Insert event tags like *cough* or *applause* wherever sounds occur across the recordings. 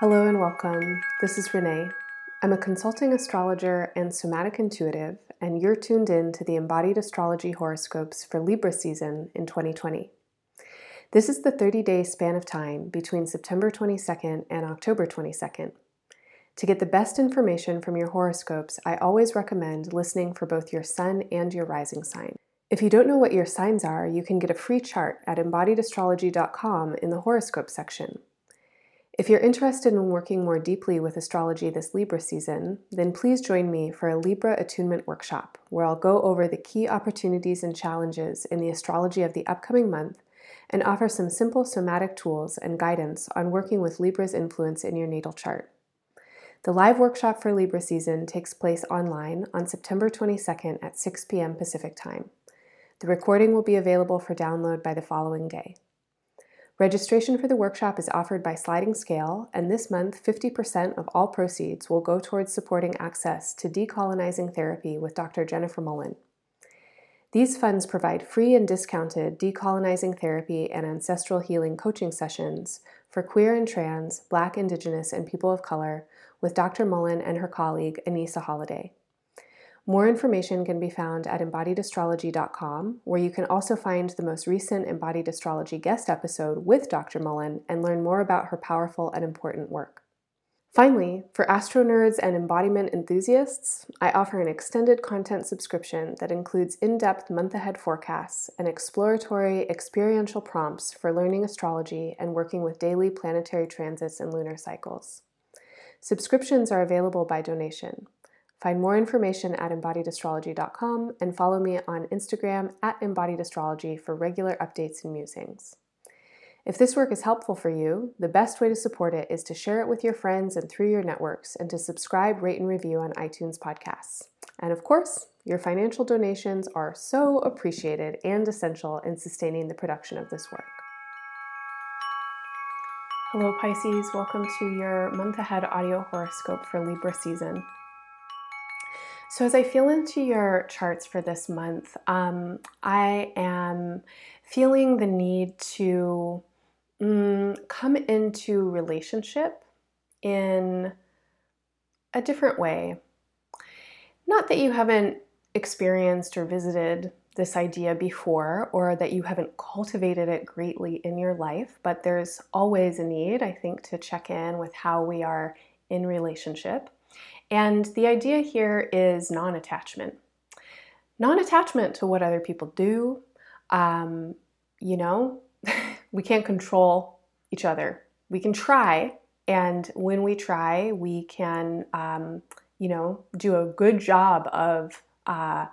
Hello and welcome. This is Renee. I'm a consulting astrologer and somatic intuitive, and you're tuned in to the embodied astrology horoscopes for Libra season in 2020. This is the 30 day span of time between September 22nd and October 22nd. To get the best information from your horoscopes, I always recommend listening for both your sun and your rising sign. If you don't know what your signs are, you can get a free chart at embodiedastrology.com in the horoscope section. If you're interested in working more deeply with astrology this Libra season, then please join me for a Libra attunement workshop where I'll go over the key opportunities and challenges in the astrology of the upcoming month and offer some simple somatic tools and guidance on working with Libra's influence in your natal chart. The live workshop for Libra season takes place online on September 22nd at 6 p.m. Pacific Time. The recording will be available for download by the following day. Registration for the workshop is offered by sliding scale, and this month 50% of all proceeds will go towards supporting access to decolonizing therapy with Dr. Jennifer Mullan. These funds provide free and discounted decolonizing therapy and ancestral healing coaching sessions for queer and trans, Black, Indigenous, and people of color with Dr. Mullan and her colleague Anissa Holiday. More information can be found at embodiedastrology.com, where you can also find the most recent Embodied Astrology guest episode with Dr. Mullan and learn more about her powerful and important work. Finally, for astro nerds and embodiment enthusiasts, I offer an extended content subscription that includes in depth month ahead forecasts and exploratory experiential prompts for learning astrology and working with daily planetary transits and lunar cycles. Subscriptions are available by donation. Find more information at embodiedastrology.com and follow me on Instagram at embodiedastrology for regular updates and musings. If this work is helpful for you, the best way to support it is to share it with your friends and through your networks and to subscribe, rate, and review on iTunes podcasts. And of course, your financial donations are so appreciated and essential in sustaining the production of this work. Hello, Pisces. Welcome to your month ahead audio horoscope for Libra season. So, as I feel into your charts for this month, um, I am feeling the need to um, come into relationship in a different way. Not that you haven't experienced or visited this idea before or that you haven't cultivated it greatly in your life, but there's always a need, I think, to check in with how we are in relationship. And the idea here is non attachment. Non attachment to what other people do. Um, you know, *laughs* we can't control each other. We can try, and when we try, we can, um, you know, do a good job of uh,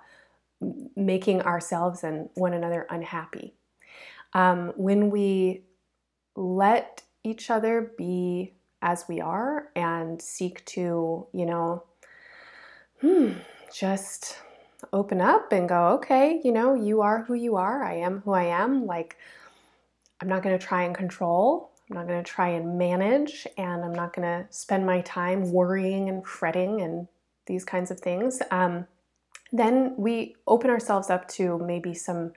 making ourselves and one another unhappy. Um, when we let each other be as we are and seek to, you know, hmm, just open up and go, okay, you know, you are who you are. I am who I am. Like, I'm not going to try and control. I'm not going to try and manage. And I'm not going to spend my time worrying and fretting and these kinds of things. Um, then we open ourselves up to maybe some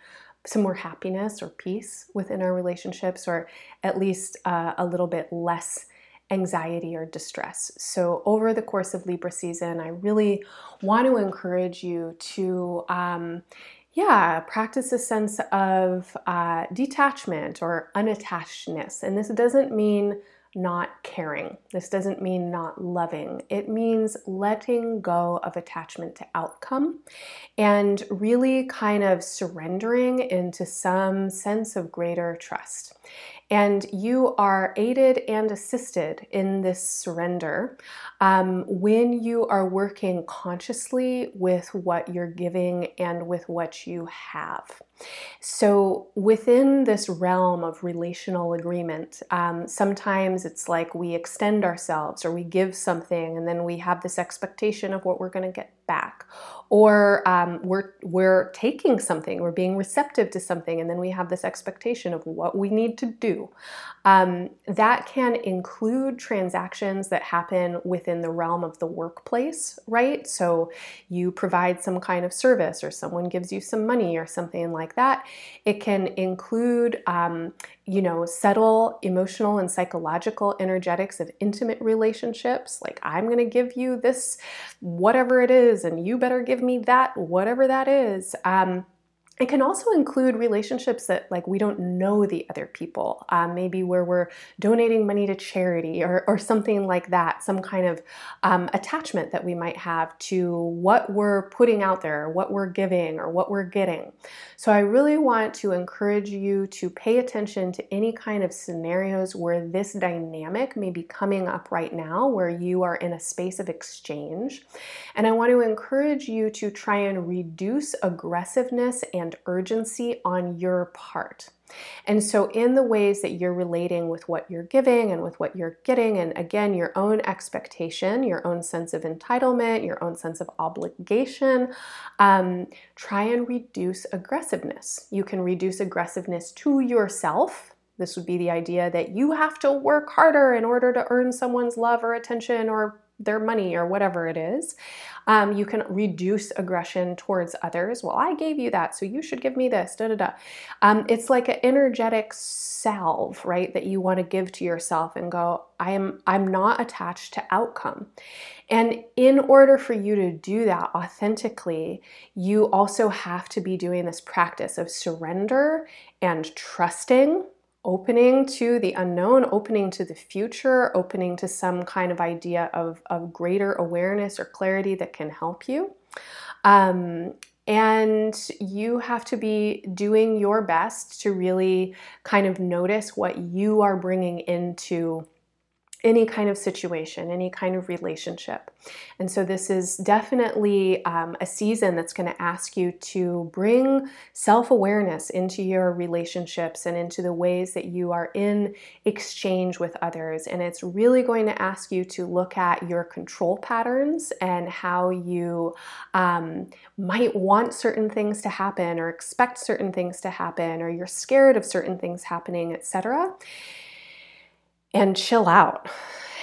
some more happiness or peace within our relationships or at least uh, a little bit less anxiety or distress. So, over the course of Libra season, I really want to encourage you to, um, yeah, practice a sense of uh, detachment or unattachedness. And this doesn't mean not caring. This doesn't mean not loving. It means letting go of attachment to outcome and really kind of surrendering into some sense of greater trust. And you are aided and assisted in this surrender um, when you are working consciously with what you're giving and with what you have. So, within this realm of relational agreement, um, sometimes it's like we extend ourselves or we give something and then we have this expectation of what we're going to get back. Or um, we're, we're taking something, we're being receptive to something, and then we have this expectation of what we need to do Um, that can include transactions that happen within the realm of the workplace, right? So you provide some kind of service or someone gives you some money or something like that. It can include, um, you know, subtle emotional and psychological energetics of intimate relationships. Like, I'm going to give you this, whatever it is, and you better give me that, whatever that is. Um, it can also include relationships that like we don't know the other people. Um, maybe where we're donating money to charity or, or something like that some kind of um, attachment that we might have to what we're putting out there what we're giving or what we're getting. So i really want to encourage you to pay attention to any kind of scenarios where this dynamic may be coming up right now where you are in a space of exchange. And i want to encourage you to try and reduce aggressiveness and and urgency on your part. And so, in the ways that you're relating with what you're giving and with what you're getting, and again, your own expectation, your own sense of entitlement, your own sense of obligation, um, try and reduce aggressiveness. You can reduce aggressiveness to yourself. This would be the idea that you have to work harder in order to earn someone's love or attention or their money or whatever it is. Um, you can reduce aggression towards others. Well, I gave you that, so you should give me this. Da da da. Um, it's like an energetic salve, right? That you want to give to yourself and go. I am. I'm not attached to outcome. And in order for you to do that authentically, you also have to be doing this practice of surrender and trusting opening to the unknown, opening to the future, opening to some kind of idea of, of greater awareness or clarity that can help you. Um, and you have to be doing your best to really kind of notice what you are bringing into any kind of situation, any kind of relationship. And so, this is definitely um, a season that's going to ask you to bring self awareness into your relationships and into the ways that you are in exchange with others. And it's really going to ask you to look at your control patterns and how you um, might want certain things to happen or expect certain things to happen or you're scared of certain things happening, etc and chill out.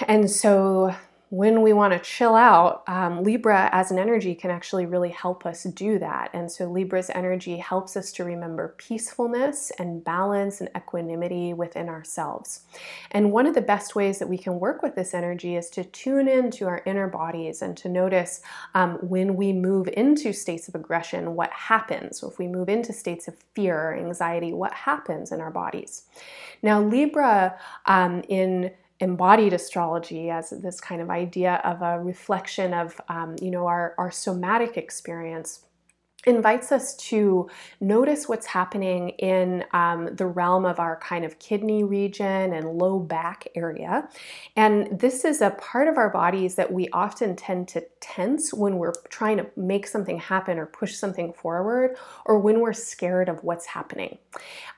And so when we want to chill out, um, Libra as an energy can actually really help us do that. And so Libra's energy helps us to remember peacefulness and balance and equanimity within ourselves. And one of the best ways that we can work with this energy is to tune into our inner bodies and to notice um, when we move into states of aggression, what happens. So if we move into states of fear or anxiety, what happens in our bodies. Now, Libra um, in embodied astrology as this kind of idea of a reflection of um, you know our, our somatic experience invites us to notice what's happening in um, the realm of our kind of kidney region and low back area. And this is a part of our bodies that we often tend to tense when we're trying to make something happen or push something forward or when we're scared of what's happening.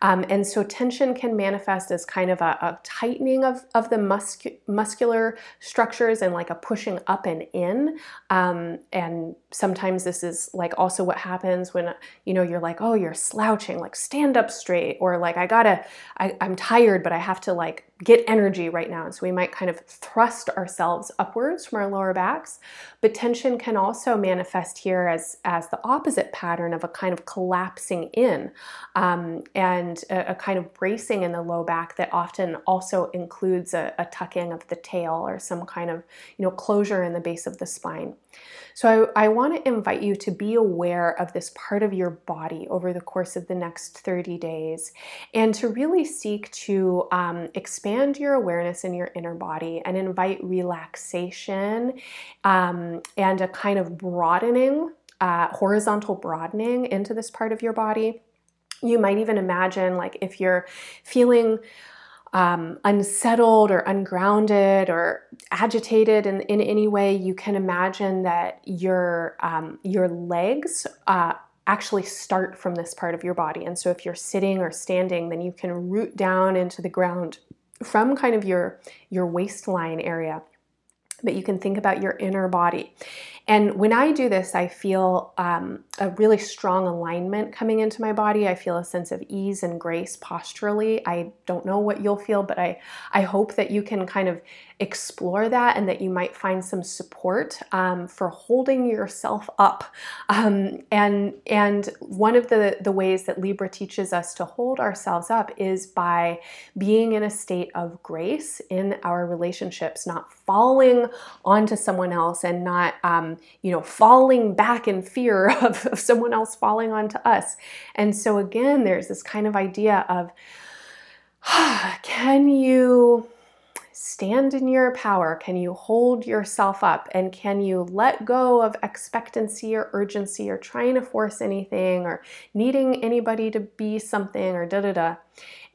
Um, and so tension can manifest as kind of a, a tightening of, of the muscu- muscular structures and like a pushing up and in. Um, and sometimes this is like also what happens when you know you're like oh you're slouching like stand up straight or like i gotta I, i'm tired but i have to like get energy right now. So we might kind of thrust ourselves upwards from our lower backs. But tension can also manifest here as, as the opposite pattern of a kind of collapsing in um, and a, a, kind of bracing in the low back that often also includes a, a tucking of the tail or some kind of you know closure in the base of the spine. So I, I want to invite you to be aware of this part of your body over the course of the next 30 days and to really seek to um, expand expand your awareness in your inner body and invite relaxation um, and a kind of broadening, uh, horizontal broadening into this part of your body. You might even imagine, like, if you're feeling um, unsettled or ungrounded or agitated in, in any way, you can imagine that your um, your legs uh, actually start from this part of your body. And so, if you're sitting or standing, then you can root down into the ground from kind of your your waistline area but you can think about your inner body And when I do this, I feel um, a really strong alignment coming into my body. I feel a sense of ease and grace posturally. I don't know what you'll feel, but I, I hope that you can kind of explore that and that you might find some support um, for holding yourself up. Um, and, and one of the, the ways that Libra teaches us to hold ourselves up is by being in a state of grace in our relationships, not falling onto someone else and not, um, you know, falling back in fear *laughs* of, of someone else falling onto us. And so, again, there's this kind of idea of *sighs* can you stand in your power? Can you hold yourself up? And can you let go of expectancy or urgency or trying to force anything or needing anybody to be something or da da da?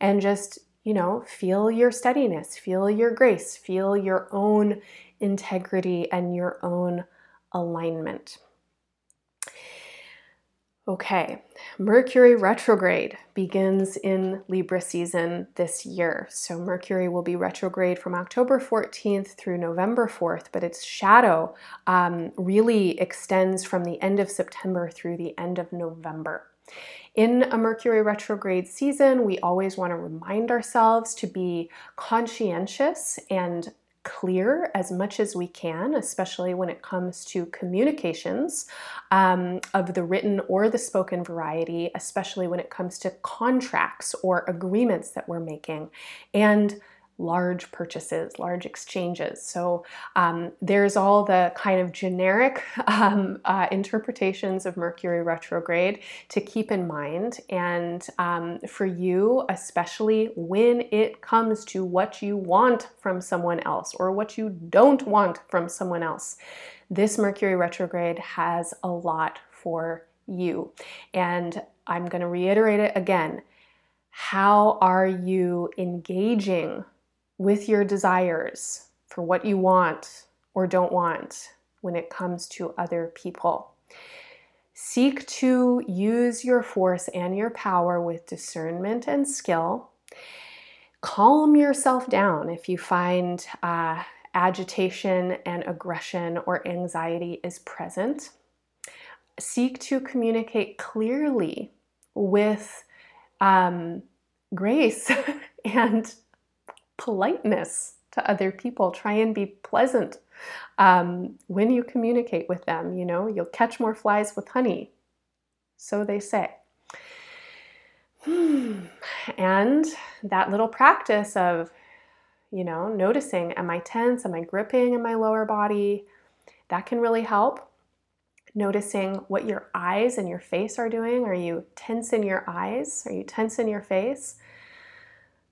And just, you know, feel your steadiness, feel your grace, feel your own integrity and your own alignment. Okay, Mercury retrograde begins in Libra season this year. So, Mercury will be retrograde from October 14th through November 4th, but its shadow um, really extends from the end of September through the end of November. In a Mercury retrograde season, we always want to remind ourselves to be conscientious and clear as much as we can, especially when it comes to communications um, of the written or the spoken variety, especially when it comes to contracts or agreements that we're making. And large purchases, large exchanges. So um, there's all the kind of generic *laughs* um, uh, interpretations of Mercury retrograde to keep in mind. And um, for you, especially when it comes to what you want from someone else or what you don't want from someone else, this Mercury retrograde has a lot for you. And I'm going to reiterate it again. How are you engaging with your desires for what you want or don't want when it comes to other people. Seek to use your force and your power with discernment and skill. Calm yourself down if you find uh, agitation and aggression or anxiety is present. Seek to communicate clearly with um, grace *laughs* and politeness to other people. Try and be pleasant um, when you communicate with them. You know, you'll catch more flies with honey. So they say. And that little practice of, you know, noticing am I tense? Am I gripping in my lower body? That can really help. Noticing what your eyes and your face are doing. Are you tense in your eyes? Are you tense in your face?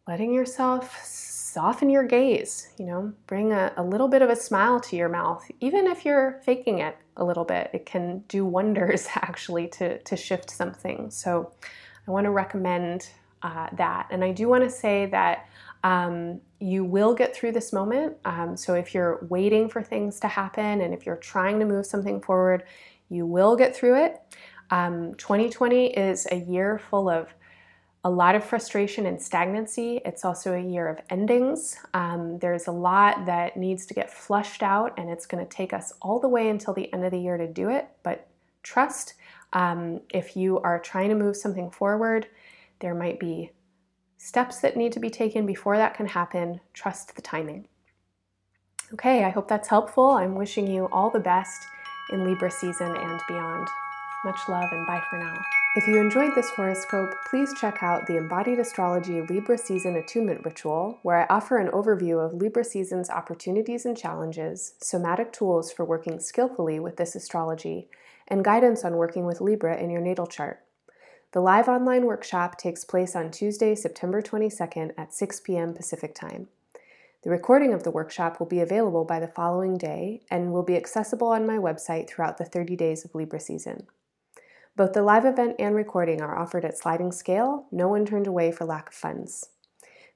Letting yourself soften your gaze, you know, bring a, a, little bit of a smile to your mouth. Even if you're faking it a little bit, it can do *laughs* wonders actually to, to shift something. So I want to recommend uh, that. And I do want to say that um, you will get through this moment. Um, so if you're waiting for things to happen and if you're trying to move something forward, you will get through it. Um, 2020 is a year full of a lot of frustration and stagnancy. It's also a year of endings. Um, there's a lot that needs to get flushed out, and it's going to take us all the way until the end of the year to do it. But trust um, if you are trying to move something forward, there might be steps that need to be taken before that can happen. Trust the timing. Okay, I hope that's helpful. I'm wishing you all the best in Libra season and beyond. Much love and bye for now. If you enjoyed this horoscope, please check out the Embodied Astrology Libra Season Attunement Ritual, where I offer an overview of Libra Season's opportunities and challenges, somatic tools for working skillfully with this astrology, and guidance on working with Libra in your natal chart. The live online workshop takes place on Tuesday, September 22nd at 6 p.m. Pacific Time. The recording of the workshop will be available by the following day and will be accessible on my website throughout the 30 days of Libra season. Both the live event and recording are offered at sliding scale, no one turned away for lack of funds.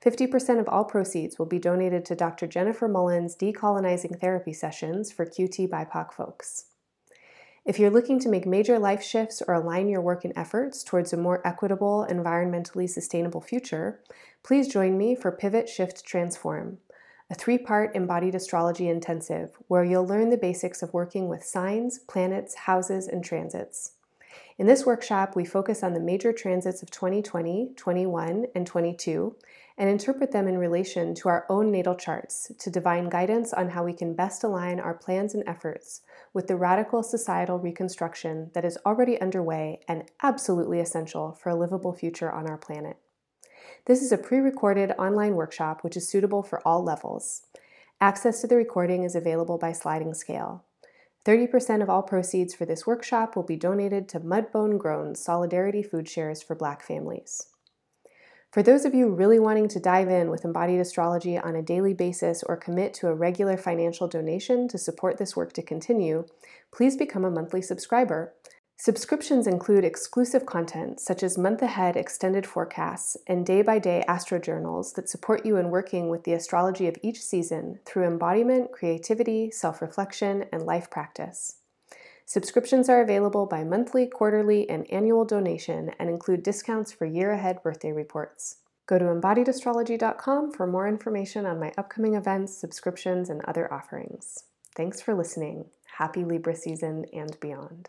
50% of all proceeds will be donated to Dr. Jennifer Mullan's decolonizing therapy sessions for QT BIPOC folks. If you're looking to make major life shifts or align your work and efforts towards a more equitable, environmentally sustainable future, please join me for Pivot Shift Transform, a three part embodied astrology intensive where you'll learn the basics of working with signs, planets, houses, and transits. In this workshop, we focus on the major transits of 2020, 21, and 22 and interpret them in relation to our own natal charts to divine guidance on how we can best align our plans and efforts with the radical societal reconstruction that is already underway and absolutely essential for a livable future on our planet. This is a pre recorded online workshop which is suitable for all levels. Access to the recording is available by sliding scale. 30% of all proceeds for this workshop will be donated to Mudbone Grown Solidarity Food Shares for Black families. For those of you really wanting to dive in with embodied astrology on a daily basis or commit to a regular financial donation to support this work to continue, please become a monthly subscriber. Subscriptions include exclusive content such as month ahead extended forecasts and day by day astro journals that support you in working with the astrology of each season through embodiment, creativity, self reflection, and life practice. Subscriptions are available by monthly, quarterly, and annual donation and include discounts for year ahead birthday reports. Go to embodiedastrology.com for more information on my upcoming events, subscriptions, and other offerings. Thanks for listening. Happy Libra season and beyond.